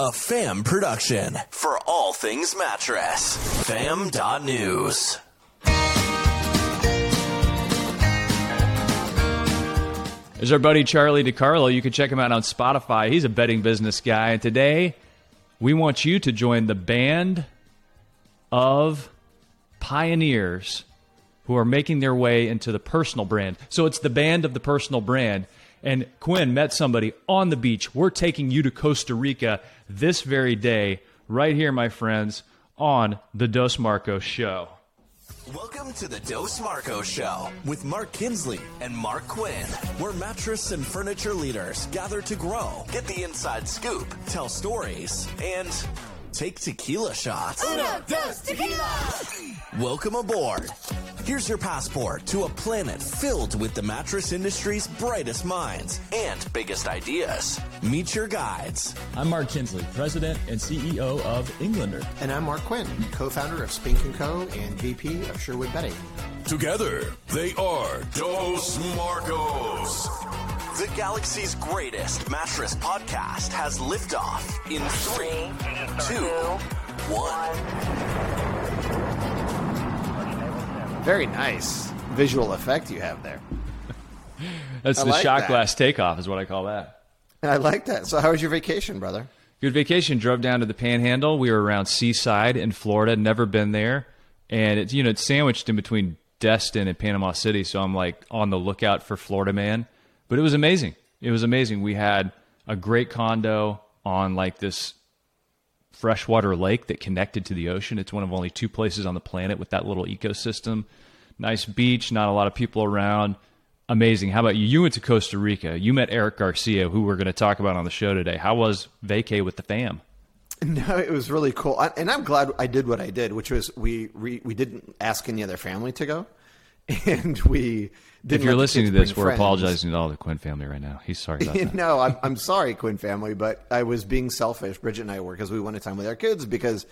a fam production for all things mattress. Fam.news. There's our buddy Charlie DiCarlo. You can check him out on Spotify. He's a betting business guy. And today, we want you to join the band of pioneers who are making their way into the personal brand. So it's the band of the personal brand. And Quinn met somebody on the beach. We're taking you to Costa Rica this very day, right here, my friends, on the Dos Marcos Show. Welcome to the Dos Marcos Show with Mark Kinsley and Mark Quinn, where mattress and furniture leaders gather to grow, get the inside scoop, tell stories, and take tequila shots. Uno, dos, tequila! Welcome aboard. Here's your passport to a planet filled with the mattress industry's brightest minds and biggest ideas. Meet your guides. I'm Mark Kinsley, President and CEO of Englander. And I'm Mark Quinn, co-founder of Spink & Co. and VP of Sherwood Bedding. Together, they are Dos Marcos. The galaxy's greatest mattress podcast has liftoff in three, two, one. Very nice visual effect you have there. That's I the like shot that. glass takeoff, is what I call that. And I like that. So how was your vacation, brother? Good vacation. Drove down to the Panhandle. We were around Seaside in Florida. Never been there, and it's you know it's sandwiched in between Destin and Panama City. So I'm like on the lookout for Florida man. But it was amazing. It was amazing. We had a great condo on like this freshwater lake that connected to the ocean. It's one of only two places on the planet with that little ecosystem. Nice beach, not a lot of people around. Amazing. How about you? You went to Costa Rica. You met Eric Garcia, who we're going to talk about on the show today. How was vacay with the fam? No, it was really cool, I, and I'm glad I did what I did, which was we we, we didn't ask any other family to go, and we. Didn't if you're listening to this, we're friends. apologizing to all the Quinn family right now. He's sorry about that. no, I'm, I'm sorry, Quinn family, but I was being selfish. Bridget and I were because we wanted time with our kids because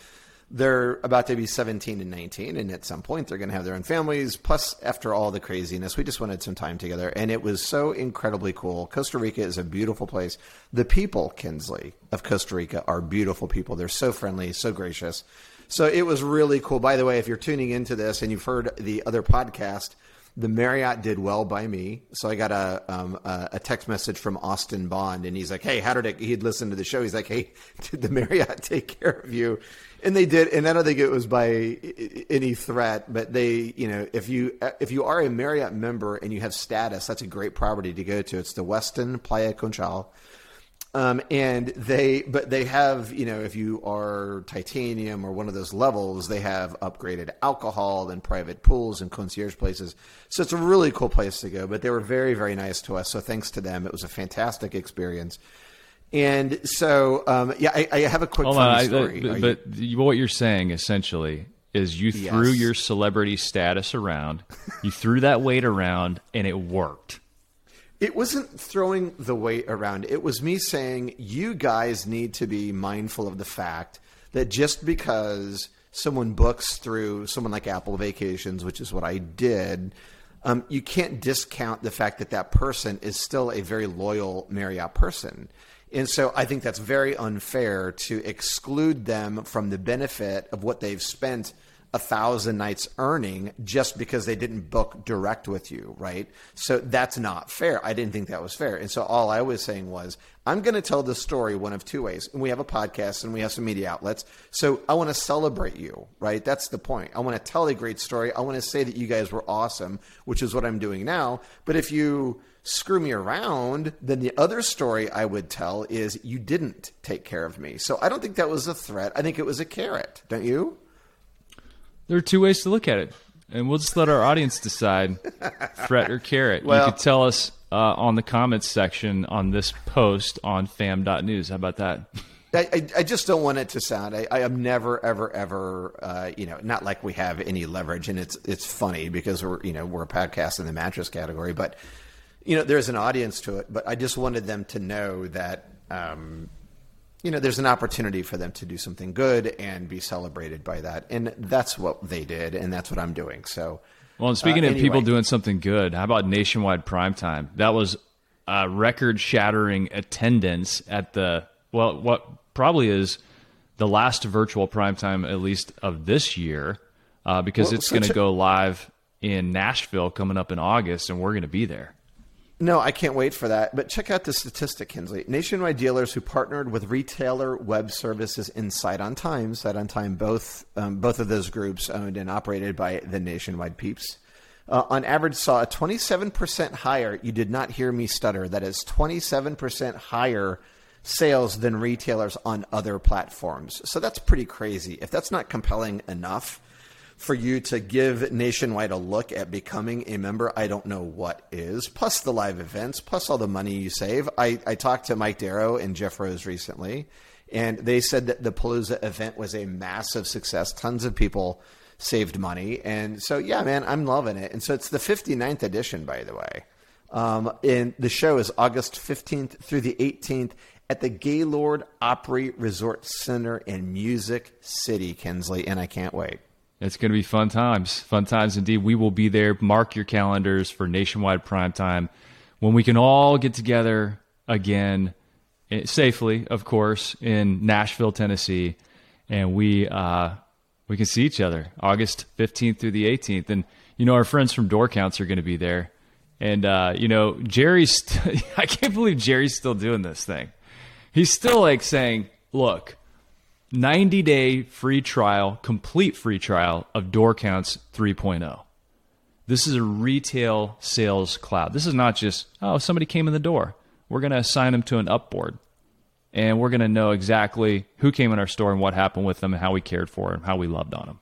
they're about to be 17 and 19, and at some point they're going to have their own families. Plus, after all the craziness, we just wanted some time together, and it was so incredibly cool. Costa Rica is a beautiful place. The people, Kinsley, of Costa Rica are beautiful people. They're so friendly, so gracious. So it was really cool. By the way, if you're tuning into this and you've heard the other podcast, the Marriott did well by me. So I got a um, a text message from Austin Bond, and he's like, "Hey, how did it?" He'd listened to the show. He's like, "Hey, did the Marriott take care of you?" And they did. And I don't think it was by any threat, but they, you know, if you if you are a Marriott member and you have status, that's a great property to go to. It's the Westin Playa Conchal. Um, and they, but they have, you know, if you are titanium or one of those levels, they have upgraded alcohol and private pools and concierge places. So it's a really cool place to go. But they were very, very nice to us. So thanks to them, it was a fantastic experience. And so, um, yeah, I, I have a quick Hold funny on, I- story. but, but you- what you're saying essentially is you threw Yes. your celebrity status around, you threw that weight around, and it worked. It wasn't throwing the weight around. It was me saying, you guys need to be mindful of the fact that just because someone books through someone like Apple Vacations, which is what I did, um, you can't discount the fact that that person is still a very loyal Marriott person. And so I think that's very unfair to exclude them from the benefit of what they've spent a thousand nights earning just because they didn't book direct with you, right? So that's not fair. I didn't think that was fair. And so all I was saying was, I'm going to tell the story one of two ways. And we have a podcast and we have some media outlets. So I want to celebrate you, right? That's the point. I want to tell a great story. I want to say that you guys were awesome, which is what I'm doing now. But if you screw me around, then the other story I would tell is you didn't take care of me. So I don't think that was a threat. I think it was a carrot. Don't you? There are two ways to look at it, and we'll just let our audience decide fret or carrot. Well- you could tell us uh, on the comments section on this post on fam.news. How about that? I, I, just don't want it to sound. I, I am never, ever, ever. Uh, you know, not like we have any leverage, and it's it's funny because we're you know we're a podcast in the mattress category, but you know there's an audience to it. But I just wanted them to know that um, you know there's an opportunity for them to do something good and be celebrated by that, and that's what they did, and that's what I'm doing. So. Well, and speaking Uh, of people doing something good, how about nationwide primetime? That was a record-shattering attendance at the well, what probably is the last virtual primetime, at least of this year, uh, because Well, it's going to go live in Nashville coming up in August, and we're going to be there. No, I can't wait for that. But check out the statistic, Kinsley. Nationwide dealers who partnered with retailer web services Insight on Time, Sight on Time, both um, both of those groups owned and operated by the Nationwide peeps, uh, on average saw a 27% higher. You did not hear me stutter. That is 27% higher sales than retailers on other platforms. So that's pretty crazy. If that's not compelling enough for you to give Nationwide a look at becoming a member, I don't know what is. Plus the live events, plus all the money you save. I, I talked to Mike Darrow and Jeff Rose recently, and they said that the Palooza event was a massive success. Tons of people saved money. And so, yeah, man, I'm loving it. And so it's the 59th edition, by the way. Um, and the show is August 15th through the 18th at the Gaylord Opry Resort Center in Music City, Kinsley, and I can't wait. It's going to be fun times. Fun times indeed. We will be there. Mark your calendars for nationwide prime time when we can all get together again eh, safely, of course, in Nashville, Tennessee, and we uh, we can see each other August 15th through the 18th. And you know, our friends from Door Counts are going to be there. And uh, you know, Jerry's I can't believe Jerry's still doing this thing. He's still like saying, "Look, 90 day free trial, complete free trial of Door Counts 3.0. This is a retail sales cloud. This is not just, oh, somebody came in the door. We're going to assign them to an upboard. And we're going to know exactly who came in our store and what happened with them and how we cared for them, how we loved on them.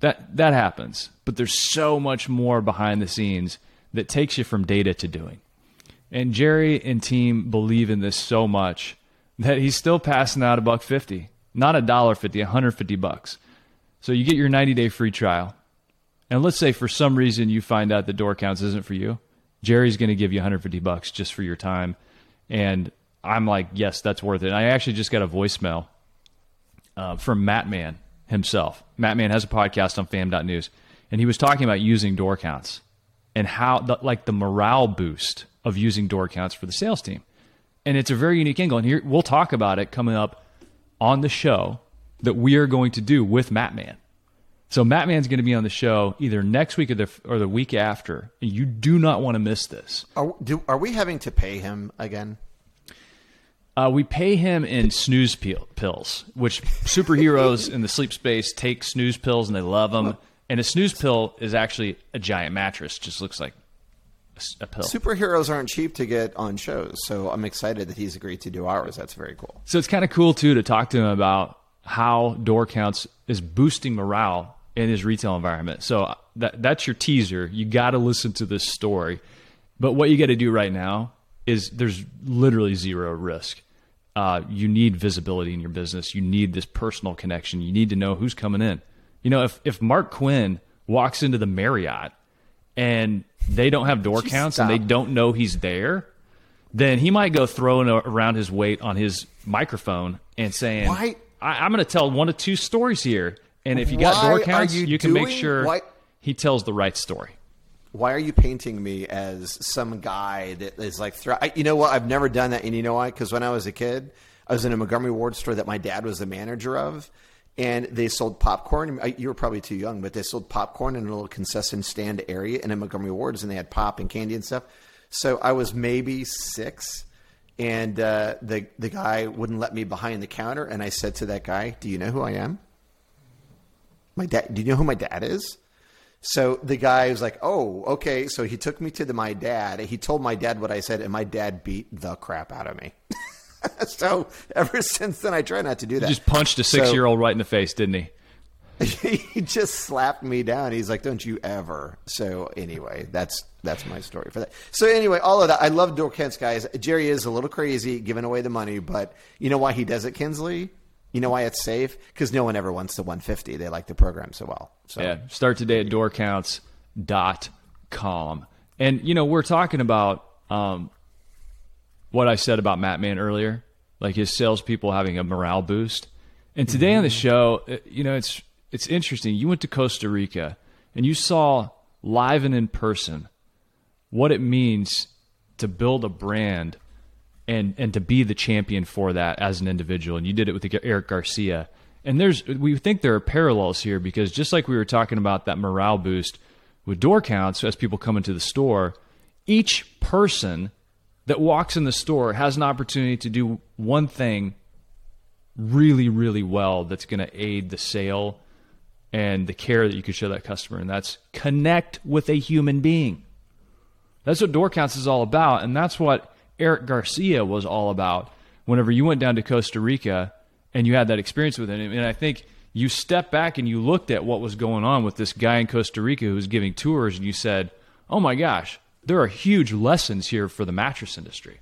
That, that happens. But there's so much more behind the scenes that takes you from data to doing. And Jerry and team believe in this so much that he's still passing out a buck fifty, not a dollar fifty, a hundred fifty bucks. So you get your ninety day free trial, and let's say for some reason you find out the door counts isn't for you, Jerry's going to give you 150 bucks just for your time, and I'm like, yes, that's worth it. And I actually just got a voicemail uh, from Matt Man himself. Matt Man has a podcast on Fam.news, and he was talking about using door counts and how, the, like, the morale boost of using door counts for the sales team. And it's a very unique angle. And here we'll talk about it coming up on the show that we are going to do with Matt Man. So Matt Man's going to be on the show either next week or the, or the week after. And you do not want to miss this. Are, do, are we having to pay him again? Uh, we pay him in snooze pil- pills, which superheroes in the sleep space take snooze pills and they love them. And a snooze pill is actually a giant mattress, just looks like a, s- a pill. Superheroes aren't cheap to get on shows, so I'm excited that he's agreed to do ours. That's very cool. So it's kind of cool too to talk to him about how door counts is boosting morale in his retail environment. So uh, that that's your teaser. You got to listen to this story. But what you got to do right now is there's literally zero risk. Uh, you need visibility in your business. You need this personal connection. You need to know who's coming in. You know, if if Mark Quinn walks into the Marriott and they don't have door counts and they don't know he's there, then he might go throwing around his weight on his microphone and saying, Why- I, "I'm going to tell one of two stories here." And if you got Why door counts, you you, can make sure why- he tells the right story. Why are you painting me as some guy that is like, thro- I, you know what? I've never done that, and you know why? Because when I was a kid, I was in a Montgomery Ward store that my dad was the manager of, and they sold popcorn. You were probably too young, but they sold popcorn in a little concession stand area in Montgomery Wards, and they had pop and candy and stuff. So I was maybe six, and uh, the the guy wouldn't let me behind the counter, and I said to that guy, "Do you know who I am?" My dad. Do you know who my dad is? So the guy was like, "Oh, okay." So he took me to the, my dad. He told my dad what I said, and my dad beat the crap out of me. so ever since then, I try not to do that. Just punched a six year old right in the face, didn't he? he just slapped me down. He's like, "Don't you ever." So anyway, that's that's my story for that. So anyway, all of that. I love Door Counts guys. Jerry is a little crazy giving away the money, but you know why he does it, Kinsley? You know why it's safe? Because no one ever wants the 150. They like the program so well. So Yeah. Start today at doorcounts.com. And, you know, we're talking about um, what I said about Matt Man earlier, like his salespeople having a morale boost. And today on the show, uh, you know, it's it's interesting. You went to Costa Rica and you saw live and in person what it means to build a brand and and to be the champion for that as an individual. And you did it with Eric Garcia. And there's we think there are parallels here because just like we were talking about that morale boost with door counts as people come into the store, each person that walks in the store has an opportunity to do one thing really, really well that's going to aid the sale and the care that you could show that customer, and that's connect with a human being. That's what door counts is all about, and that's what Eric Garcia was all about. Whenever you went down to Costa Rica and you had that experience with him, and I think you stepped back and you looked at what was going on with this guy in Costa Rica who was giving tours, and you said, "Oh my gosh, there are huge lessons here for the mattress industry."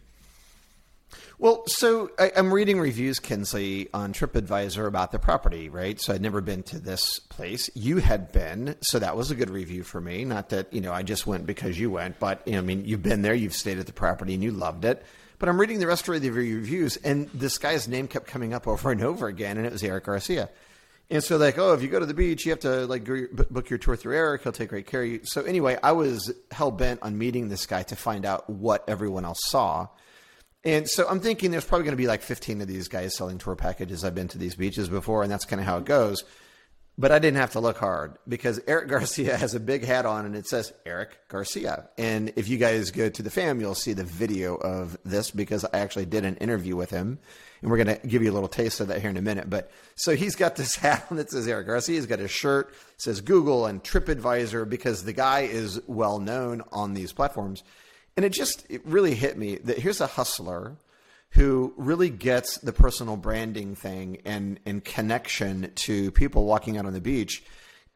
Well, so I, am reading reviews, Kinsley, on TripAdvisor about the property, right? So I'd never been to this place. You had been, so that was a good review for me. Not that you know I just went because you went, but you know, I mean, you've been there, you've stayed at the property, and you loved it. But I'm reading the rest of the reviews, and this guy's name kept coming up over and over again, and it was Eric Garcia. And so, like, oh, if you go to the beach, you have to like book your tour through Eric. He'll take great care of you. So anyway, I was hell bent on meeting this guy to find out what everyone else saw. And so I'm thinking there's probably going to be like 15 of these guys selling tour packages. I've been to these beaches before, and that's kind of how it goes. But I didn't have to look hard because Eric Garcia has a big hat on and it says Eric Garcia. And if you guys go to the fam, you'll see the video of this because I actually did an interview with him. And we're going to give you a little taste of that here in a minute. But so he's got this hat on that says Eric Garcia. He's got a shirt, says Google and TripAdvisor because the guy is well known on these platforms. And it just it really hit me that here's a hustler who really gets the personal branding thing and, and connection to people walking out on the beach.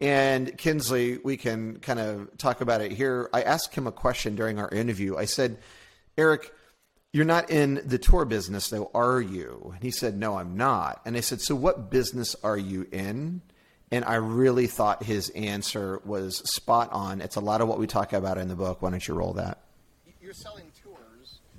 And Kinsley, we can kind of talk about it here. I asked him a question during our interview. I said, Eric, you're not in the tour business, though, are you? And he said, No, I'm not. And I said, So what business are you in? And I really thought his answer was spot on. It's a lot of what we talk about in the book. Why don't you roll that? you're selling.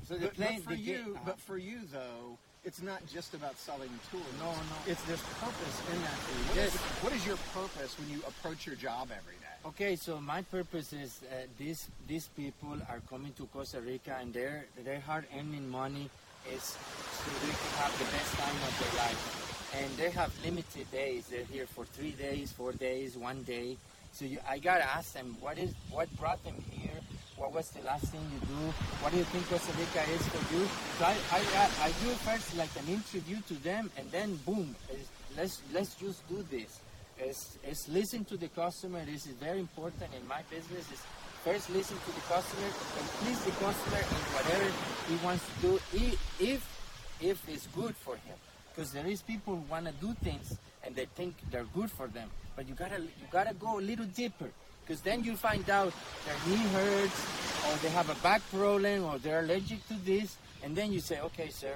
So but, but for you, but for you though, it's not just about selling tools. No, no. It's there's purpose in that. What, yes. is, what is your purpose when you approach your job every day? Okay, so my purpose is uh, these these people are coming to Costa Rica and their their hard earning money is so they can have the best time of their life. And they have limited days. They're here for three days, four days, one day. So you, I gotta ask them what is what brought them here what was the last thing you do? What do you think Costa Rica is for you? So I, I, I do first like an interview to them, and then boom, let's let's just do this. It's, it's listen to the customer. This is very important in my business. Is first listen to the customer and please the customer in whatever he wants to do, if if it's good for him. Because there is people who want to do things and they think they're good for them, but you gotta you gotta go a little deeper because then you find out their knee hurts or they have a back problem or they're allergic to this and then you say okay sir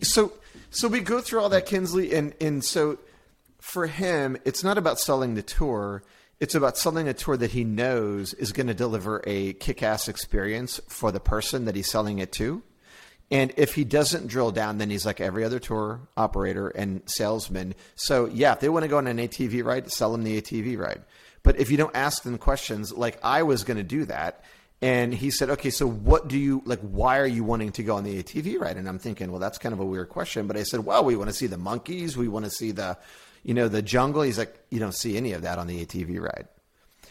so so we go through all that kinsley and and so for him it's not about selling the tour. It's about selling a tour that he knows is going to deliver a kick-ass experience for the person that he's selling it to and if he doesn't drill down, then he's like every other tour operator and salesman. So yeah, if they want to go on an ATV ride, sell them the ATV ride. But if you don't ask them questions, like I was going to do that, and he said, "Okay, so what do you like? Why are you wanting to go on the ATV ride?" And I'm thinking, well, that's kind of a weird question. But I said, well, we want to see the monkeys, we want to see the, you know, the jungle. He's like, you don't see any of that on the ATV ride.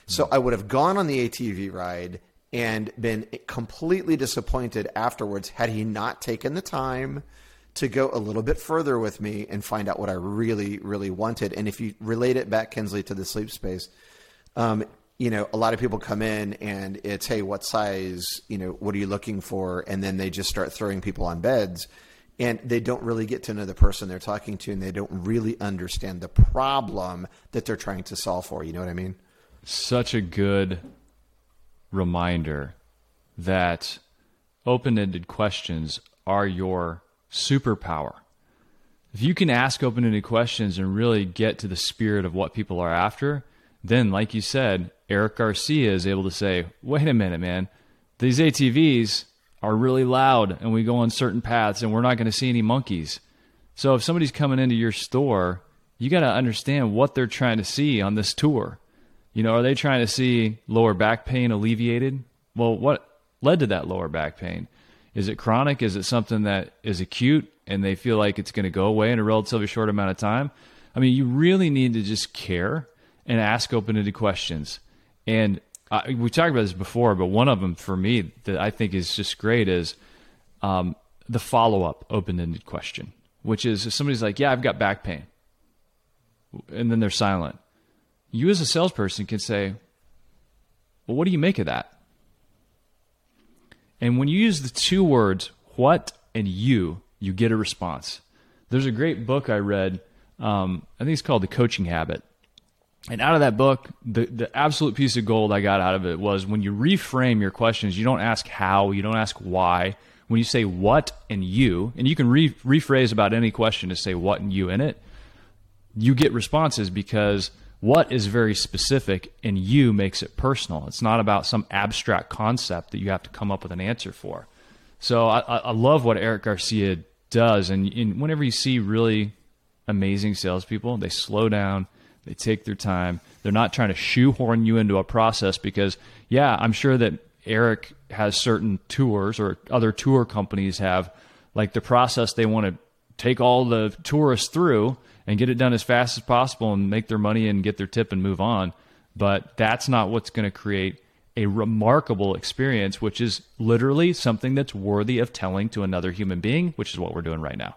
So I would have gone on the ATV ride and been completely disappointed afterwards had he not taken the time to go a little bit further with me and find out what I really, really wanted. And if you relate it back, Kinsley, to the sleep space, um, you know, a lot of people come in and it's, hey, what size, you know, what are you looking for? And then they just start throwing people on beds and they don't really get to know the person they're talking to and they don't really understand the problem that they're trying to solve for. You know what I mean? Such a good reminder that open ended questions are your superpower. If you can ask open ended questions and really get to the spirit of what people are after, then, like you said, Eric Garcia is able to say, wait a minute, man, these ATVs are really loud and we go on certain paths and we're not going to see any monkeys. So if somebody's coming into your store, you got to understand what they're trying to see on this tour. You know, are they trying to see lower back pain alleviated? Well, what led to that lower back pain? Is it chronic? Is it something that is acute and they feel like it's going to go away in a relatively short amount of time? I mean, you really need to just care and ask open ended questions. And we talked about this before, but one of them for me that I think is just great is um, the follow up open ended question, which is if somebody's like, Yeah, I've got back pain, and then they're silent. You, as a salesperson, can say, Well, what do you make of that? And when you use the two words, what and you, you get a response. There's a great book I read. Um, I think it's called The Coaching Habit. And out of that book, the, the absolute piece of gold I got out of it was when you reframe your questions, you don't ask how, you don't ask why. When you say what and you, and you can re- rephrase about any question to say what and you in it, you get responses because what is very specific and you makes it personal. It's not about some abstract concept that you have to come up with an answer for. So I, I love what Eric Garcia does. And, and whenever you see really amazing salespeople, they slow down, they take their time. They're not trying to shoehorn you into a process because, yeah, I'm sure that Eric has certain tours or other tour companies have like the process they want to take all the tourists through and get it done as fast as possible and make their money and get their tip and move on. But that's not what's going to create a remarkable experience, which is literally something that's worthy of telling to another human being, which is what we're doing right now.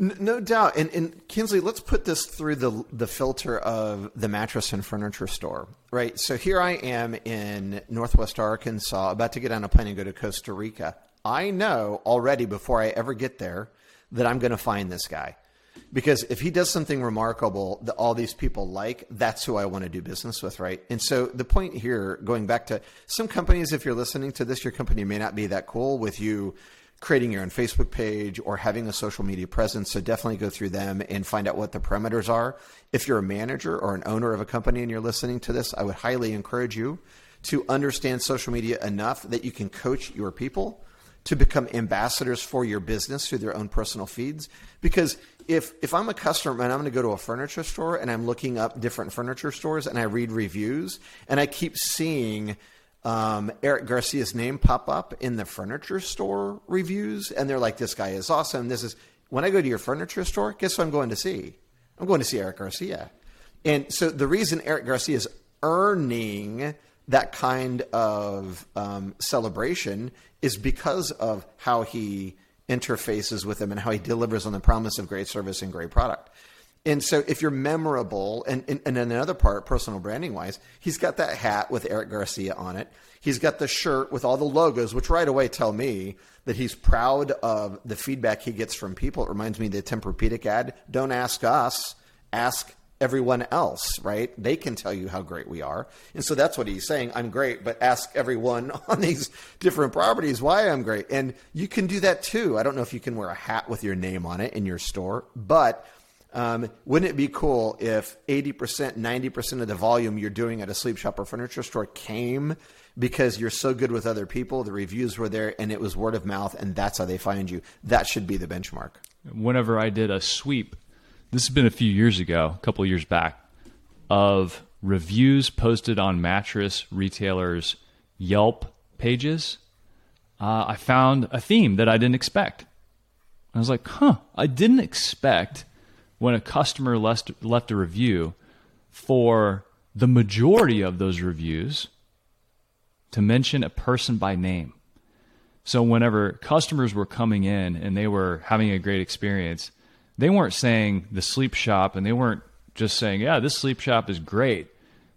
No doubt, and, and Kinsley, let's put this through the the filter of the mattress and furniture store, right? So here I am in Northwest Arkansas, about to get on a plane and go to Costa Rica. I know already before I ever get there that I'm going to find this guy because if he does something remarkable that all these people like, that's who I want to do business with, right? And so the point here, going back to some companies, if you're listening to this, your company may not be that cool with you creating your own Facebook page or having a social media presence. So definitely go through them and find out what the parameters are. If you're a manager or an owner of a company and you're listening to this, I would highly encourage you to understand social media enough that you can coach your people to become ambassadors for your business through their own personal feeds. Because if if I'm a customer and I'm going to go to a furniture store and I'm looking up different furniture stores and I read reviews and I keep seeing um, Eric Garcia's name pop up in the furniture store reviews, and they're like, "This guy is awesome." This is when I go to your furniture store. Guess what I'm going to see? I'm going to see Eric Garcia, and so the reason Eric Garcia is earning that kind of um, celebration is because of how he interfaces with them and how he delivers on the promise of great service and great product. And so if you're memorable, and, and, and another part, personal branding wise, he's got that hat with Eric Garcia on it. He's got the shirt with all the logos, which right away tell me that he's proud of the feedback he gets from people. It reminds me of the Tempur-Pedic ad. Don't ask us, ask everyone else, right? They can tell you how great we are. And so that's what he's saying. I'm great, but ask everyone on these different properties why I'm great. And you can do that too. I don't know if you can wear a hat with your name on it in your store, but um, wouldn't it be cool if 80%, 90% of the volume you're doing at a sleep shop or furniture store came because you're so good with other people, the reviews were there, and it was word of mouth, and that's how they find you? That should be the benchmark. Whenever I did a sweep, this has been a few years ago, a couple years back, of reviews posted on mattress retailers' Yelp pages, uh, I found a theme that I didn't expect. I was like, huh, I didn't expect when a customer left, left a review for the majority of those reviews to mention a person by name. So whenever customers were coming in and they were having a great experience, they weren't saying the sleep shop and they weren't just saying, yeah, this sleep shop is great.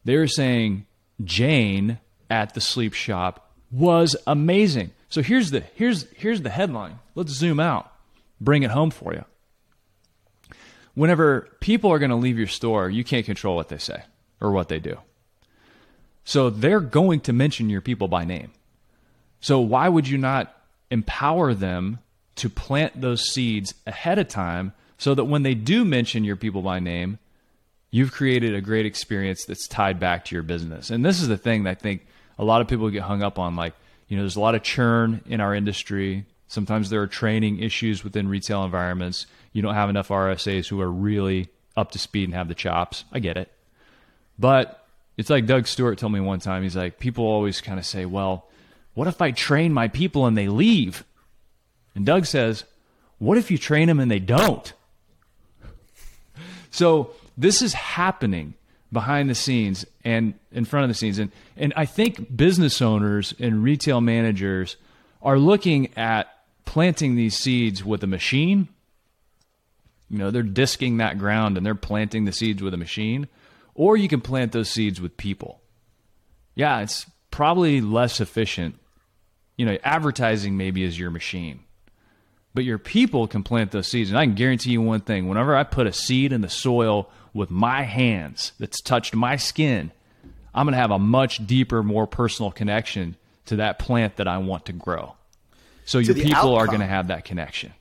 They were saying Jane at the sleep shop was amazing. So here's the here's here's the headline. Let's zoom out. Bring it home for you whenever people are going to leave your store, you can't control what they say or what they do. So they're going to mention your people by name. So why would you not empower them to plant those seeds ahead of time so that when they do mention your people by name, you've created a great experience that's tied back to your business. And this is the thing that I think a lot of people get hung up on like, you know, there's a lot of churn in our industry. Sometimes there are training issues within retail environments you don't have enough RSAs who are really up to speed and have the chops. I get it. But it's like Doug Stewart told me one time, he's like, people always kind of say, well, What if I train my people and they leave? And Doug says, What if you train them and they don't? So this is happening behind the scenes and in front of the scenes. And, and I think business owners and retail managers are looking at planting these seeds with a machine. You know, they're disking that ground and they're planting the seeds with a machine. Or you can plant those seeds with people. Yeah, it's probably less efficient. You know, advertising maybe is your machine. But your people can plant those seeds. And I can guarantee you one thing whenever I put a seed in the soil with my hands that's touched my skin, I'm going to have a much deeper, more personal connection to that plant that I want to grow. So your people outcome. are going to have that connection.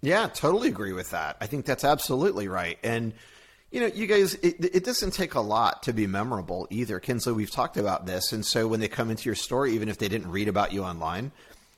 Yeah, totally agree with that. I think that's absolutely right. And you know, you guys, it, it, doesn't take a lot to be memorable either. Kinsley, we've talked about this. And so when they come into your story, even if they didn't read about you online,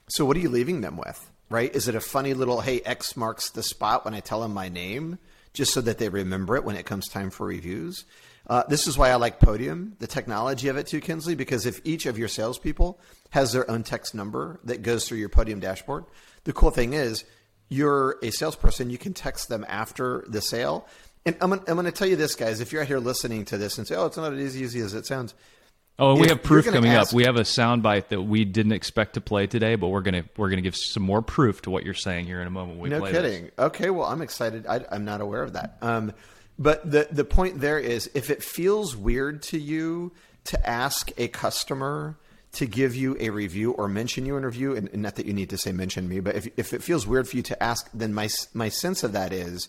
so what are you leaving them with, right? Is it a funny little, hey, X marks the spot when I tell them my name? just so that they remember it when it comes time for reviews. Uh, this is why I like Podium, the technology of it too, Kinsley, because if each of your salespeople has their own text number that goes through your Podium dashboard, the cool thing is you're a salesperson, you can text them after the sale. And I'm, I'm going to tell you this, guys, if you're out here listening to this and say, oh, it's not as easy as it sounds – Oh, and we have proof coming ask, up. We have a soundbite that we didn't expect to play today, but we're gonna we're gonna give some more proof to what you're saying here in a moment. no kidding. This. Okay, well, I'm excited. I, am not aware of that. Um, but the the point there is, if it feels weird to you to ask a customer to give you a review or mention you in a review, and, and not that you need to say mention me, but if if it feels weird for you to ask, then my my sense of that is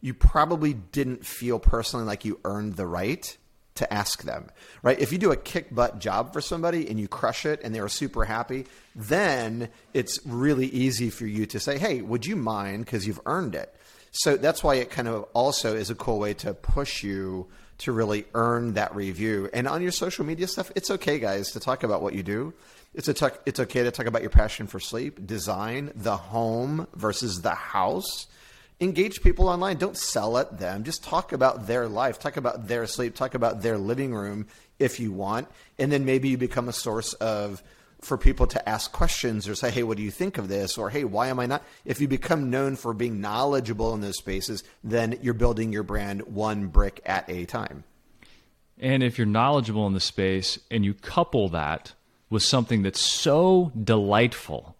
you probably didn't feel personally like you earned the right to ask them, right? If you do a kick butt job for somebody and you crush it and they are super happy, then it's really easy for you to say, hey, would you mind? Because you've earned it. So that's why it kind of also is a cool way to push you to really earn that review. And on your social media stuff, it's okay, guys, to talk about what you do. It's a t- it's okay to talk about your passion for sleep, design, the home versus the house engage people online. Don't sell at them. Just talk about their life, talk about their sleep, talk about their living room if you want. And then maybe you become a source of for people to ask questions or say, hey, what do you think of this? Or hey, why am I not? If you become known for being knowledgeable in those spaces, then you're building your brand one brick at a time. And if you're knowledgeable in the space and you couple that with something that's so delightful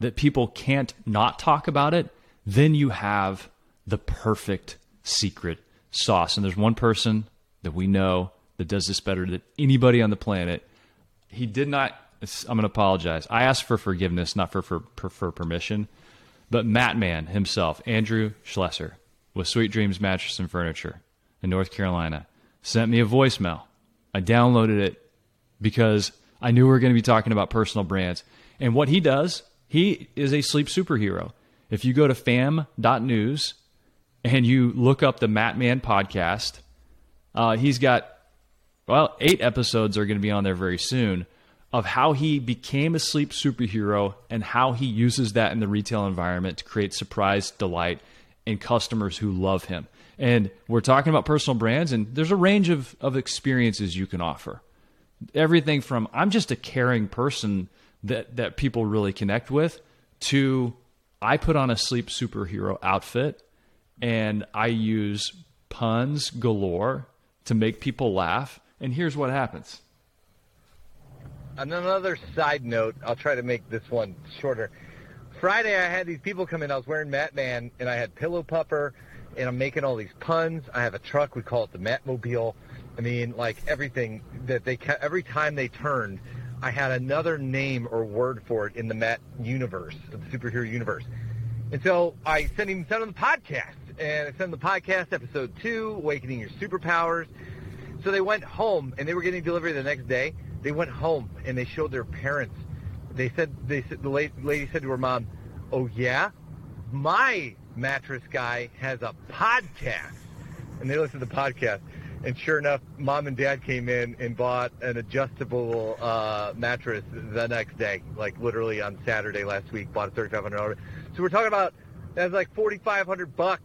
that people can't not talk about it, then you have the perfect secret sauce. And there's one person that we know that does this better than anybody on the planet. He did not. I'm going to apologize. I asked for forgiveness, not for for, for permission. But Matt Man himself, Andrew Schlesser, with Sweet Dreams Mattress and Furniture in North Carolina, sent me a voicemail. I downloaded it because I knew we were going to be talking about personal brands. And what he does, he is a sleep superhero. If you go to fam.news and you look up the Matt Man podcast, uh, he's got, well, eight episodes are going to be on there very soon of how he became a sleep superhero and how he uses that in the retail environment to create surprise delight in customers who love him. And we're talking about personal brands, and there's a range of, of experiences you can offer. Everything from I'm just a caring person that, that people really connect with to I put on a sleep superhero outfit and I use puns galore to make people laugh. And here's what happens. On another side note, I'll try to make this one shorter. Friday, I had these people come in. I was wearing Matt Man, and I had Pillow Pupper, and I'm making all these puns. I have a truck. We call it the Matmobile. I mean, like everything that they every time they turned, I had another name or word for it in the Matt universe, the superhero universe. And so I sent him sent him the podcast, and I sent him the podcast episode two, Awakening Your Superpowers. So they went home, and they were getting delivery the next day. They went home and they showed their parents. They said they said the lady said to her mom, "Oh yeah, my mattress guy has a podcast," and they listened to the podcast. And sure enough, mom and dad came in and bought an adjustable uh, mattress the next day, like literally on Saturday last week. Bought a thirty-five hundred dollars. So we're talking about that's like forty-five hundred bucks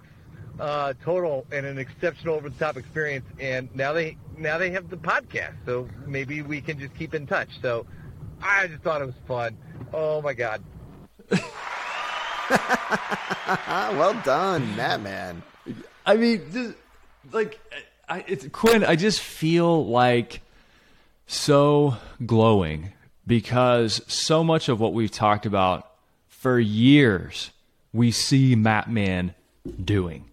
uh, total and an exceptional over-the-top experience. And now they now they have the podcast, so maybe we can just keep in touch. So I just thought it was fun. Oh my god. well done, Matt Man. I mean, just, like, I, it's Quinn. I just feel like so glowing because so much of what we've talked about for years, we see Matt Man doing.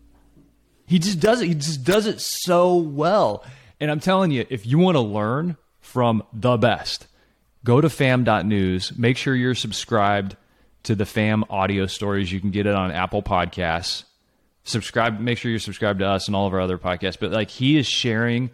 He just does it. He just does it so well. And I'm telling you, if you want to learn from the best, go to fam.news. Make sure you're subscribed to the fam audio stories. You can get it on Apple Podcasts. Subscribe, make sure you're subscribed to us and all of our other podcasts. But like he is sharing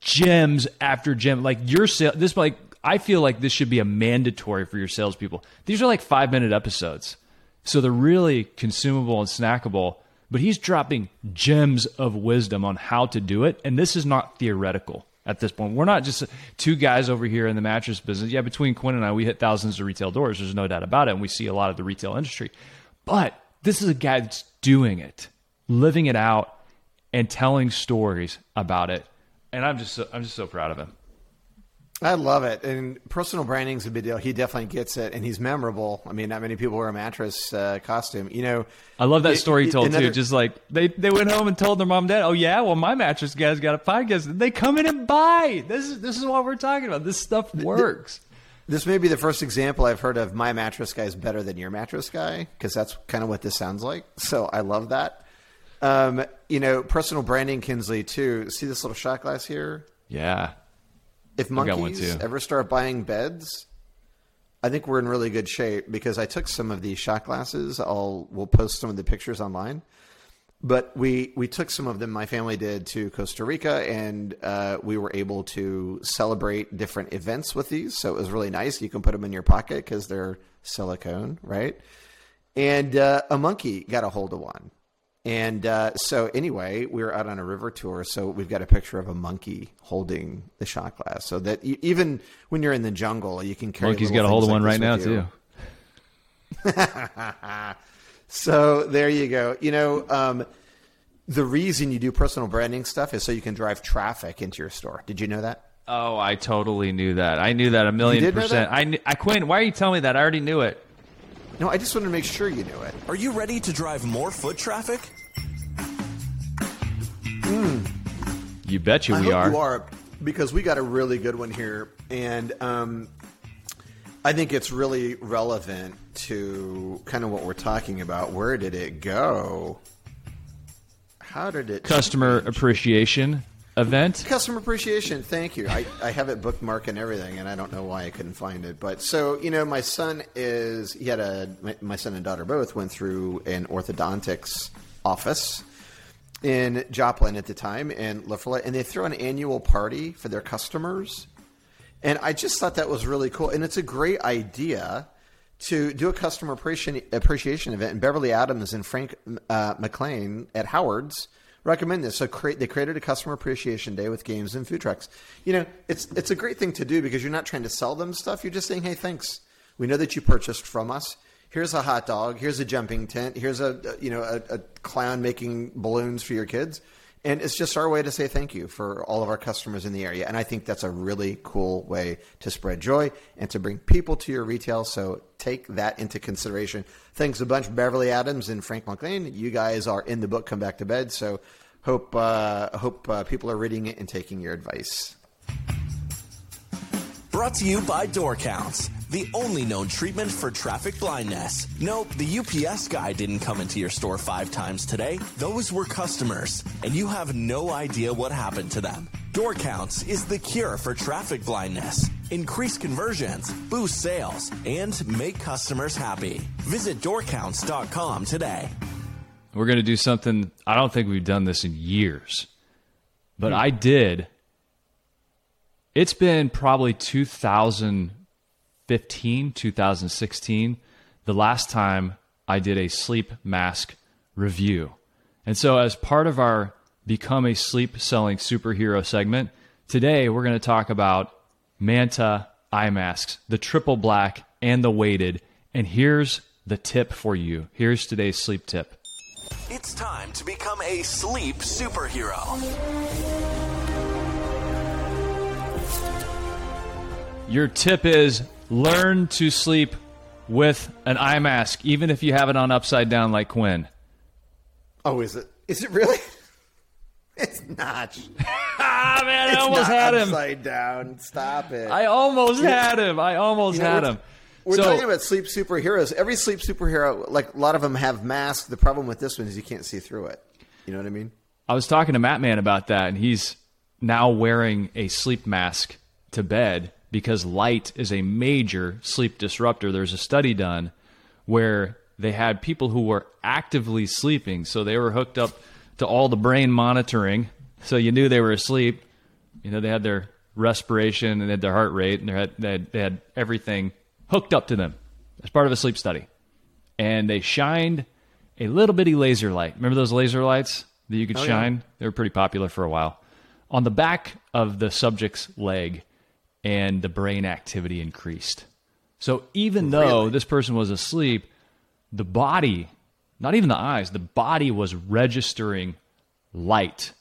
gems after gem. Like your sale, this like I feel like this should be a mandatory for your salespeople. These are like five minute episodes, so they're really consumable and snackable. But he's dropping gems of wisdom on how to do it, and this is not theoretical at this point. We're not just two guys over here in the mattress business. Yeah, between Quinn and I, we hit thousands of retail doors. There's no doubt about it, and we see a lot of the retail industry. But this is a guy that's doing it, living it out, and telling stories about it. And I'm just so, I'm just so proud of him. I love it. And personal branding is a big deal. He definitely gets it, and he's memorable. I mean, not many people wear a mattress uh, costume. You know, I love that it- story it- told another- too. Just like they, they went home and told their mom and dad, "Oh yeah, well my mattress guy's got a podcast." They come in and buy. This is this is what we're talking about. This stuff works. This may be the first example I've heard of my mattress guy is better than your mattress guy because that's kind of what this sounds like. So I love that. Um, you know, personal branding, Kinsley too. See this little shot glass here? Yeah, If I've got one, monkeys ever start buying beds, I think we're in really good shape because I took some of these shot glasses. I'll we'll post some of the pictures online. But we we took some of them. My family did to Costa Rica, and uh, we were able to celebrate different events with these. So it was really nice. You can put them in your pocket because they're silicone, right? And uh, a monkey got a hold of one. And uh, so, anyway, we were out on a river tour. So, we've got a picture of a monkey holding the shot glass. So that you, even when you're in the jungle, you can carry. monkey's got a hold of things one right now you. too. So, there you go. You know, um, the reason you do personal branding stuff is so you can drive traffic into your store. Did you know that? Oh, I totally knew that. I knew that a million percent. I I Quinn, why are you telling me that? I already knew it. No, I just wanted to make sure you knew it. Are you ready to drive more foot traffic? You bet you I we hope are. you are because we got a really good one here, and um, I think it's really relevant to kind of what we're talking about. Where did it go? How did it? Customer appreciation event. Customer appreciation. Thank you. I, I have it bookmarked and everything, and I don't know why I couldn't find it. But so you know, my son is he had a my, my son and daughter both went through an orthodontics office in Joplin at the time in La and they throw an annual party for their customers. And I just thought that was really cool, and it's a great idea to do a customer appreciation appreciation event. And Beverly Adams and Frank uh, McLean at Howard's recommend this. So create, they created a customer appreciation day with games and food trucks. You know, it's it's a great thing to do because you're not trying to sell them stuff. You're just saying, hey, thanks. We know that you purchased from us. Here's a hot dog. Here's a jumping tent. Here's a you know a, a clown making balloons for your kids. And it's just our way to say thank you for all of our customers in the area. And I think that's a really cool way to spread joy and to bring people to your retail. So take that into consideration. Thanks a bunch, Beverly Adams and Frank McLean. You guys are in the book, Come Back to Bed. So hope, uh, hope uh, people are reading it and taking your advice. Brought to you by Door Counts, the only known treatment for traffic blindness. Nope, the UPS guy didn't come into your store five times today. Those were customers, and you have no idea what happened to them. Door Counts is the cure for traffic blindness. Increase conversions, boost sales, and make customers happy. Visit doorcounts.com today. We're going to do something. I don't think we've done this in years, but I did. It's been probably 2015, 2016, the last time I did a sleep mask review. And so, as part of our Become a Sleep Selling Superhero segment, today we're going to talk about Manta eye masks, the triple black and the weighted. And here's the tip for you. Here's today's sleep tip. It's time to become a sleep superhero. Your tip is learn to sleep with an eye mask, even if you have it on upside down like Quinn. Oh, is it? Is it really? It's not. Ah, man, I almost had him. upside down. Stop it. I almost had him. I almost You know, had him. We're So- talking about sleep superheroes. Every sleep superhero, like a lot of them, have masks. The problem with this one is you can't see through it. You know what I mean? I was talking to Matt Man about that, and he's now wearing a sleep mask to bed because light is a major sleep disruptor. There's a study done where they had people who were actively sleeping, so they were hooked up to all the brain monitoring, so you knew they were asleep. You know, they had their respiration and they had their heart rate, and they had, they had, they had everything hooked up to them as part of a sleep study. And they shined a little bitty laser light. Remember those laser lights that you could Oh, yeah. shine? They were pretty popular for a while. On the back of the subject's leg, and the brain activity increased. So even though this person was asleep, the body, not even the eyes, the body was registering light.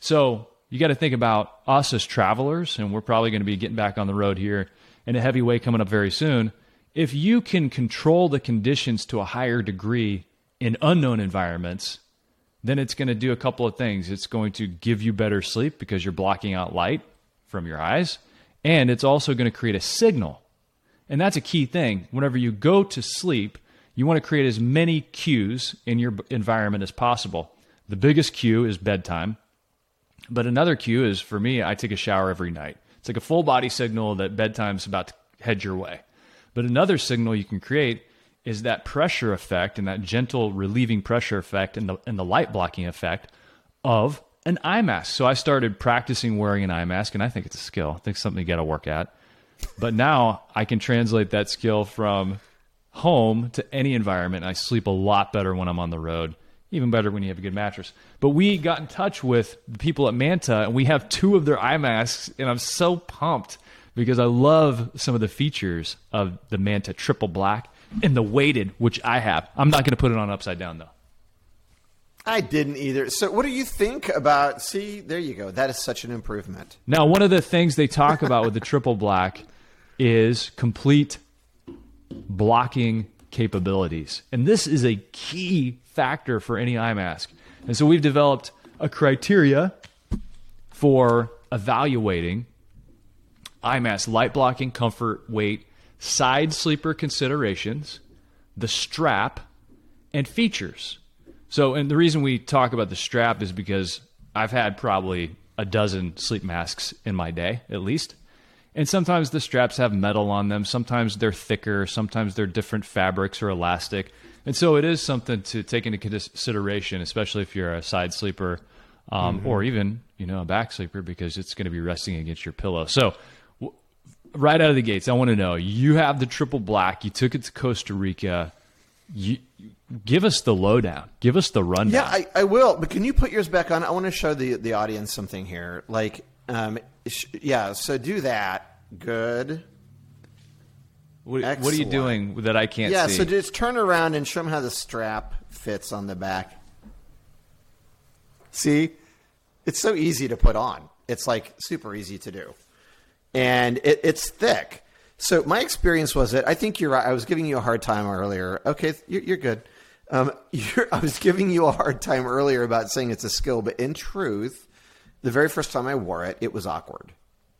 So you got to think about us as travelers, and we're probably going to be getting back on the road here in a heavy way coming up very soon. If you can control the conditions to a higher degree in unknown environments, then it's going to do a couple of things. It's going to give you better sleep because you're blocking out light from your eyes, and it's also going to create a signal. And that's a key thing. Whenever you go to sleep, you want to create as many cues in your environment as possible. The biggest cue is bedtime. But another cue is for me, I take a shower every night. It's like a full body signal that bedtime's about to head your way. But another signal you can create is that pressure effect and that gentle relieving pressure effect and the, and the light blocking effect of an eye mask. So I started practicing wearing an eye mask, and I think it's a skill. I think something you got to work at. But now I can translate that skill from home to any environment. I sleep a lot better when I'm on the road, even better when you have a good mattress. But we got in touch with the people at Manta, and we have two of their eye masks, and I'm so pumped because I love some of the features of the Manta Triple Black and the weighted, which I have. I'm not going to put it on upside down though. I didn't either. So, what do you think about? See, there you go. That is such an improvement. Now, one of the things they talk about with the triple black is complete blocking capabilities. And this is a key factor for any eye mask. And so we've developed a criteria for evaluating eye mask light blocking, comfort, weight, side sleeper considerations, the strap, and features. So, and the reason we talk about the strap is because I've had probably a dozen sleep masks in my day, at least. And sometimes the straps have metal on them. Sometimes they're thicker. Sometimes they're different fabrics or elastic. And so it is something to take into consideration, especially if you're a side sleeper um, Mhm. or even, you know, a back sleeper because it's going to be resting against your pillow. So, w- right out of the gates, I want to know you have the triple black. You took it to Costa Rica. You, give us the lowdown. Give us the rundown. Yeah, I, I will. But can you put yours back on? I want to show the the audience something here. Like, um, sh- yeah. So do that. Good. what, what are you doing that I can't yeah. see? So just turn around and show them how the strap fits on the back. See, it's so easy to put on. It's like super easy to do, and it, it's thick. So my experience was that I think you're right. I was giving you a hard time earlier. Okay, you're, you're good. Um, you're, I was giving you a hard time earlier about saying it's a skill, but in truth, the very first time I wore it, it was awkward.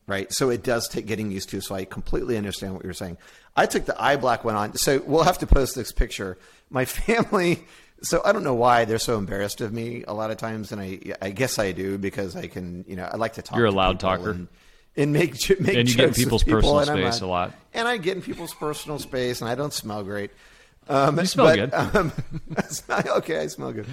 Right. So it does take getting used to. So I completely understand what you're saying. I took the eye black one on. So we'll have to post this picture. My family. So I don't know why they're so embarrassed of me a lot of times, and I I guess I do because I can you know I like to talk. You're a loud talker. and, and make make And you get in people's people, personal space not- a lot. and I get in people's personal space, and I don't smell great. Um, You smell but, good. Um, I smell- okay, I smell good.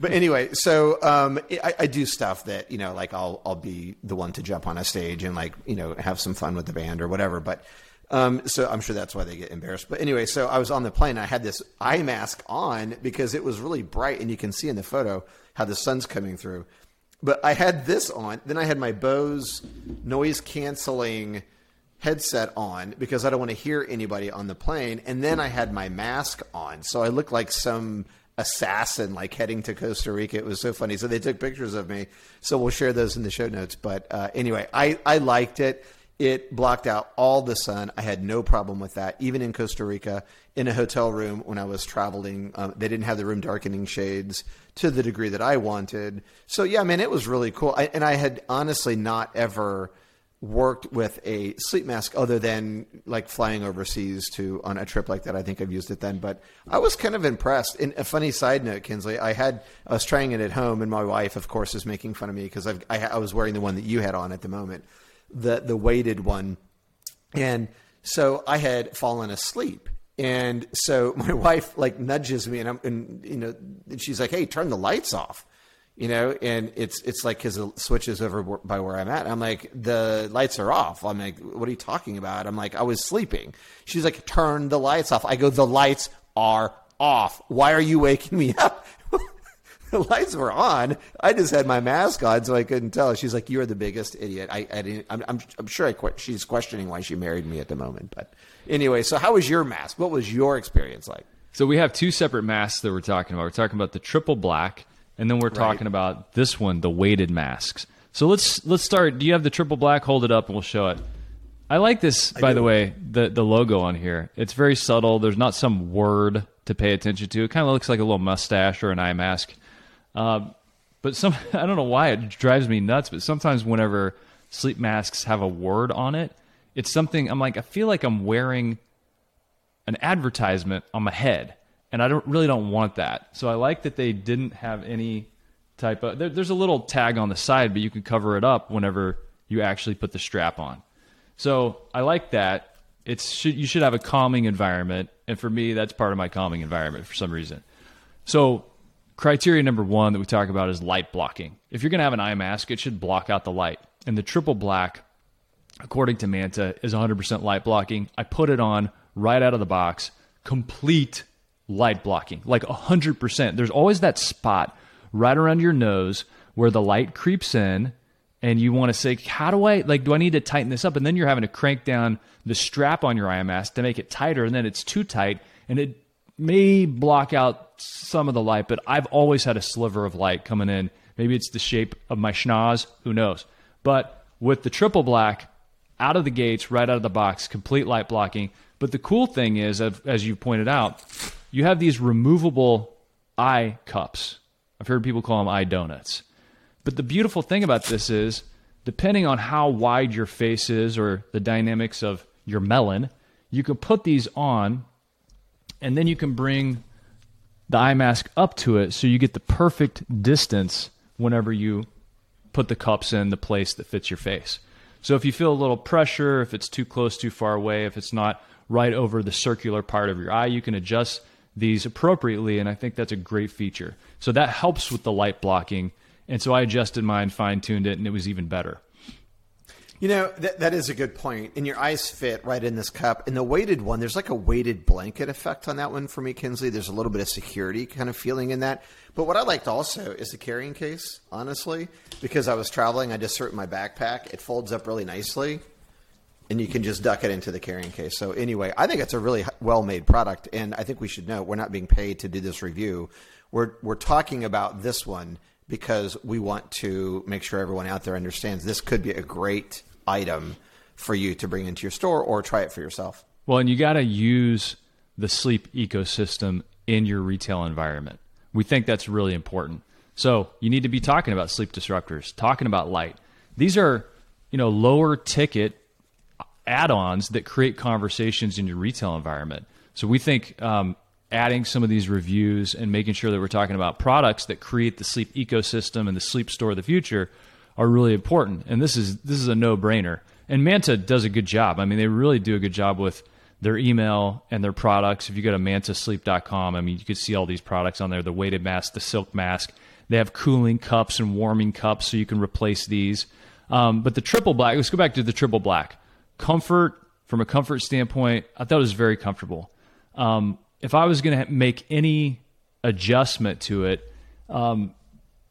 But anyway, so um, I, I do stuff that you know, like I'll I'll be the one to jump on a stage and like you know have some fun with the band or whatever. But um, so I'm sure that's why they get embarrassed. But anyway, so I was on the plane. I had this eye mask on because it was really bright, and you can see in the photo how the sun's coming through. But I had this on. Then I had my Bose noise canceling headset on because I don't want to hear anybody on the plane. And then I had my mask on. So I looked like some assassin like heading to Costa Rica. It was so funny. So they took pictures of me. So we'll share those in the show notes. But uh, anyway, I, I liked it. It blocked out all the sun. I had no problem with that. Even in Costa Rica, in a hotel room when I was traveling, um, they didn't have the room darkening shades to the degree that I wanted. So yeah, man, it was really cool. I, and I had honestly not ever worked with a sleep mask other than like flying overseas to on a trip like that. I think I've used it then, but I was kind of impressed. And a funny side note, Kinsley, I had I was trying it at home, and my wife, of course, is making fun of me because I, I was wearing the one that you had on at the moment, the the weighted one, and so I had fallen asleep. And so my wife like nudges me, and I'm, and you know, and she's like, "Hey, turn the lights off." you know, and it's it's like his switches over by where I'm at. I'm like, the lights are off. I'm like, what are you talking about? I'm like, I was sleeping. She's like, turn the lights off. I go, the lights are off. Why are you waking me up? The lights were on. I just had my mask on, so I couldn't tell. She's like, "You're the biggest idiot." I, I didn't. I'm, I'm, I'm sure I. She's questioning why she married me at the moment. But anyway, so how was your mask? What was your experience like? So we have two separate masks that we're talking about. We're talking about the triple black and then we're right. talking about this one, the weighted masks. So let's let's start. Do you have the triple black? Hold it up, and we'll show it. I like this, I by do. the way, the the logo on here. It's very subtle. There's not some word to pay attention to. It kind of looks like a little mustache or an eye mask. Uh, but some I don't know why it drives me nuts. But sometimes whenever sleep masks have a word on it, it's something I'm like I feel like I'm wearing an advertisement on my head and I don't really don't want that. So I like that they didn't have any type of. There, there's a little tag on the side, but you can cover it up whenever you actually put the strap on. So I like that. It's should, you should have a calming environment, and for me, that's part of my calming environment for some reason. So criteria number one that we talk about is light blocking. If you're going to have an eye mask, it should block out the light. And the triple black, according to Manta, is 100% light blocking. I put it on right out of the box, complete light blocking, like 100%. There's always that spot right around your nose where the light creeps in and you want to say, how do I, like, do I need to tighten this up? And then you're having to crank down the strap on your eye mask to make it tighter, and then it's too tight, and it may block out some of the light, but I've always had a sliver of light coming in. Maybe it's the shape of my schnoz, who knows? But with the triple black, out of the gates, right out of the box, complete light blocking. But the cool thing is, as you pointed out, you have these removable eye cups. I've heard people call them eye donuts. But the beautiful thing about this is, depending on how wide your face is or the dynamics of your melon, you can put these on and then you can bring the eye mask up to it so you get the perfect distance whenever you put the cups in the place that fits your face. So if you feel a little pressure, if it's too close, too far away, if it's not right over the circular part of your eye, you can adjust these appropriately, and I think that's a great feature. So that helps with the light blocking. And so I adjusted mine, fine tuned it, and it was even better. You know, that, that is a good point. And your eyes fit right in this cup. And the weighted one, there's like a weighted blanket effect on that one for me, Kinsley. There's a little bit of security kind of feeling in that. But what I liked also is the carrying case, honestly, because I was traveling, I just threw it in my backpack. It folds up really nicely and you can just duck it into the carrying case. So anyway, I think it's a really well made product, and I think we should know we're not being paid to do this review. We're we're talking about this one because we want to make sure everyone out there understands this could be a great item for you to bring into your store or try it for yourself. Well, and you got to use the sleep ecosystem in your retail environment. We think that's really important. So you need to be talking about sleep disruptors, talking about light. These are, you know, lower ticket add-ons that create conversations in your retail environment. So we think um, adding some of these reviews and making sure that we're talking about products that create the sleep ecosystem and the sleep store of the future are really important. And this is this is a no-brainer. And Manta does a good job. I mean, they really do a good job with their email and their products. If you go to mantasleep.com, I mean, you can see all these products on there, the weighted mask, the silk mask. They have cooling cups and warming cups so you can replace these. Um, but the triple black, let's go back to the triple black comfort from a comfort standpoint, I thought it was very comfortable. Um, if I was going to make any adjustment to it, um,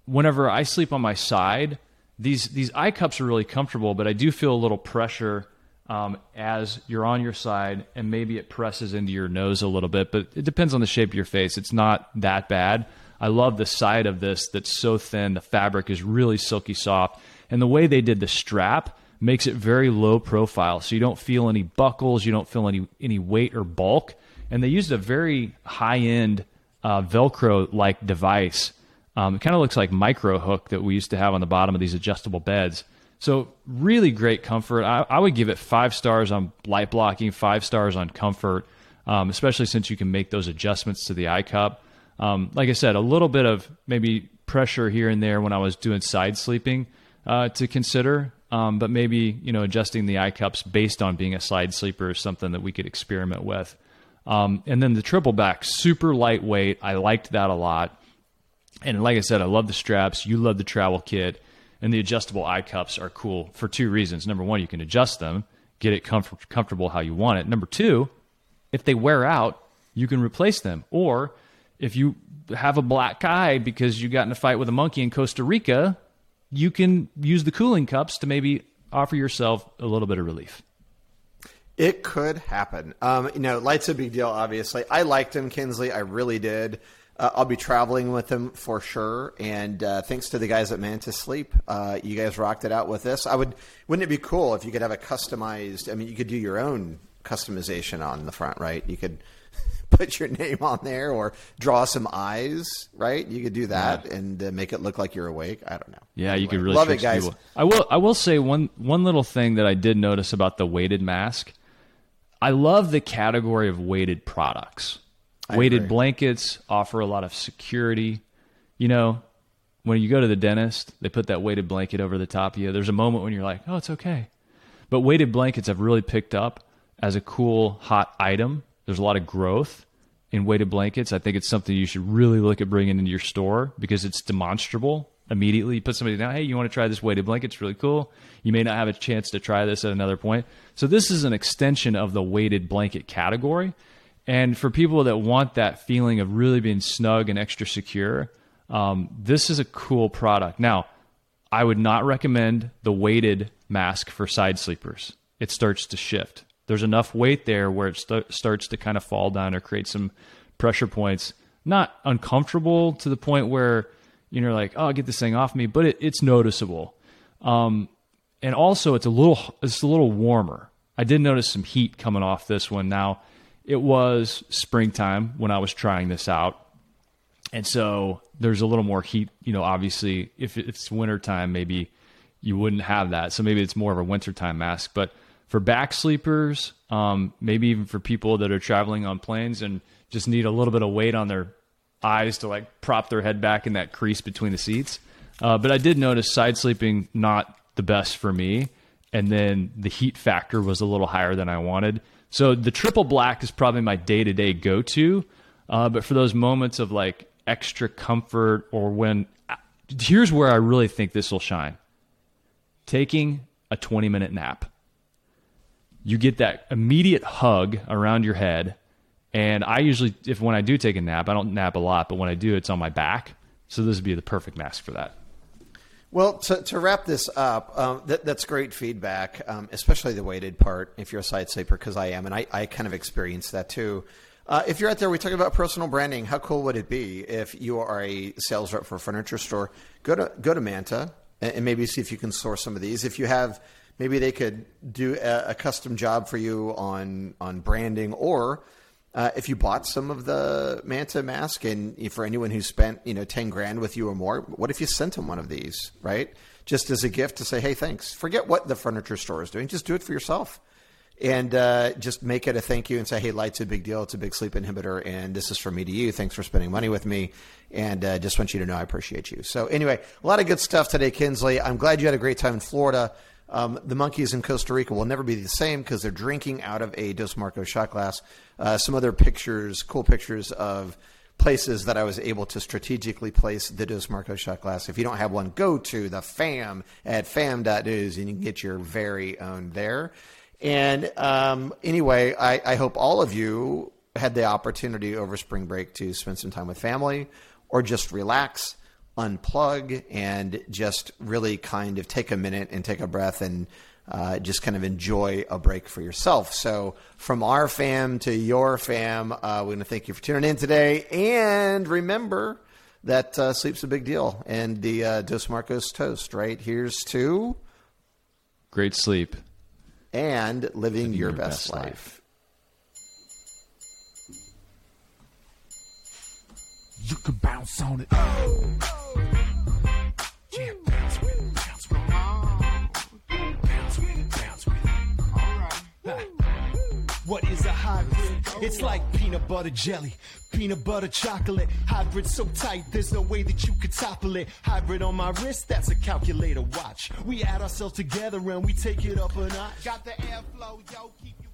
whenever I sleep on my side, these these eye cups are really comfortable, but I do feel a little pressure um, as you're on your side, and maybe it presses into your nose a little bit. But it depends on the shape of your face. It's not that bad. I love the side of this that's so thin. The fabric is really silky soft, and the way they did the strap makes it very low profile. So you don't feel any buckles, you don't feel any any weight or bulk. And they used a very high end uh, Velcro like device. Um, it kind of looks like micro hook that we used to have on the bottom of these adjustable beds. So really great comfort. I, I would give it five stars on light blocking, five stars on comfort, um, especially since you can make those adjustments to the eye cup. Um, like I said, a little bit of maybe pressure here and there when I was doing side sleeping uh, to consider. Um, but maybe you know adjusting the eye cups based on being a side sleeper is something that we could experiment with. Um, and then the triple black, super lightweight. I liked that a lot. And like I said, I love the straps. You love the travel kit, and the adjustable eye cups are cool for two reasons. Number one, you can adjust them, get it comfort- comfortable how you want it. Number two, if they wear out, you can replace them. Or if you have a black eye because you got in a fight with a monkey in Costa Rica, you can use the cooling cups to maybe offer yourself a little bit of relief. It could happen. Um, you know, Light's a big deal, obviously. I liked him, Kinsley. I really did. Uh, I'll be traveling with them for sure. And uh, thanks to the guys at Manta Sleep, uh, you guys rocked it out with this. I would. Wouldn't it be cool if you could have a customized? I mean, you could do your own customization on the front, right? You could put your name on there or draw some eyes, right? You could do that yeah. and uh, make it look like you're awake. I don't know. Yeah, anyway, you could really love it, guys. People. I will. I will say one one little thing that I did notice about the weighted mask. I love the category of weighted products. I weighted agree. blankets offer a lot of security. You know, when you go to the dentist, they put that weighted blanket over the top of you. There's a moment when you're like, "Oh, it's okay." But weighted blankets have really picked up as a cool hot item. There's a lot of growth in weighted blankets. I think it's something you should really look at bringing into your store because it's demonstrable immediately. You put somebody down, hey, you want to try this weighted blanket? It's really cool. You may not have a chance to try this at another point. So this is an extension of the weighted blanket category. And for people that want that feeling of really being snug and extra secure, um, this is a cool product. Now, I would not recommend the weighted mask for side sleepers. It starts to shift there's enough weight there where it st- starts to kind of fall down or create some pressure points. Not uncomfortable to the point where you know like oh get this thing off me, but it, it's noticeable. Um, and also it's a little it's a little warmer. I did notice some heat coming off this one. Now it was springtime when I was trying this out. And so there's a little more heat, you know, obviously if it's wintertime, maybe you wouldn't have that. So maybe it's more of a wintertime mask. But for back sleepers, um, maybe even for people that are traveling on planes and just need a little bit of weight on their eyes to like prop their head back in that crease between the seats. Uh, but I did notice side sleeping not the best for me, and then the heat factor was a little higher than I wanted. So the triple black is probably my day to day go to. Uh, but for those moments of like extra comfort or when, here's where I really think this will shine taking a 20 minute nap you get that immediate hug around your head. And I usually, if when I do take a nap, I don't nap a lot, but when I do, it's on my back. So this would be the perfect mask for that. Well, to, to wrap this up, um, that, that's great feedback, um, especially the weighted part if you're a side sleeper, because I am, and I, I kind of experienced that too. Uh, if you're out there, we talk about personal branding. How cool would it be if you are a sales rep for a furniture store? Go to go to Manta and, and maybe see if you can source some of these. If you have maybe they could do a, a custom job for you on on branding or uh, if you bought some of the Manta mask, and for anyone who spent you know ten grand with you or more, what if you sent them one of these, right? Just as a gift to say, hey, thanks. Forget what the furniture store is doing; just do it for yourself, and uh, just make it a thank you and say, hey, light's a big deal. It's a big sleep inhibitor, and this is from me to you. Thanks for spending money with me, and uh, just want you to know I appreciate you. So anyway, a lot of good stuff today, Kinsley. I'm glad you had a great time in Florida. Um, the monkeys in Costa Rica will never be the same because they're drinking out of a Dos Marcos shot glass. Uh, some other pictures, cool pictures of places that I was able to strategically place the Dos Marcos shot glass. If you don't have one, go to the FAM at fam.news and you can get your very own there. And um, anyway, I, I hope all of you had the opportunity over spring break to spend some time with family or just relax unplug and just really kind of take a minute and take a breath and uh, just kind of enjoy a break for yourself. So, from our fam to your fam, uh, we're going to thank you for tuning in today. And remember that uh, sleep's a big deal. And the uh, Dos Marcos toast, right? Here's to great sleep, and living, Living your, your best, best life. life. You can bounce on it. It. What is a hybrid? It's like peanut butter jelly, peanut butter chocolate. Hybrid so tight, there's no way that you could topple it. Hybrid on my wrist, that's a calculator watch. We add ourselves together and we take it up a notch. Got the airflow, yo, keep you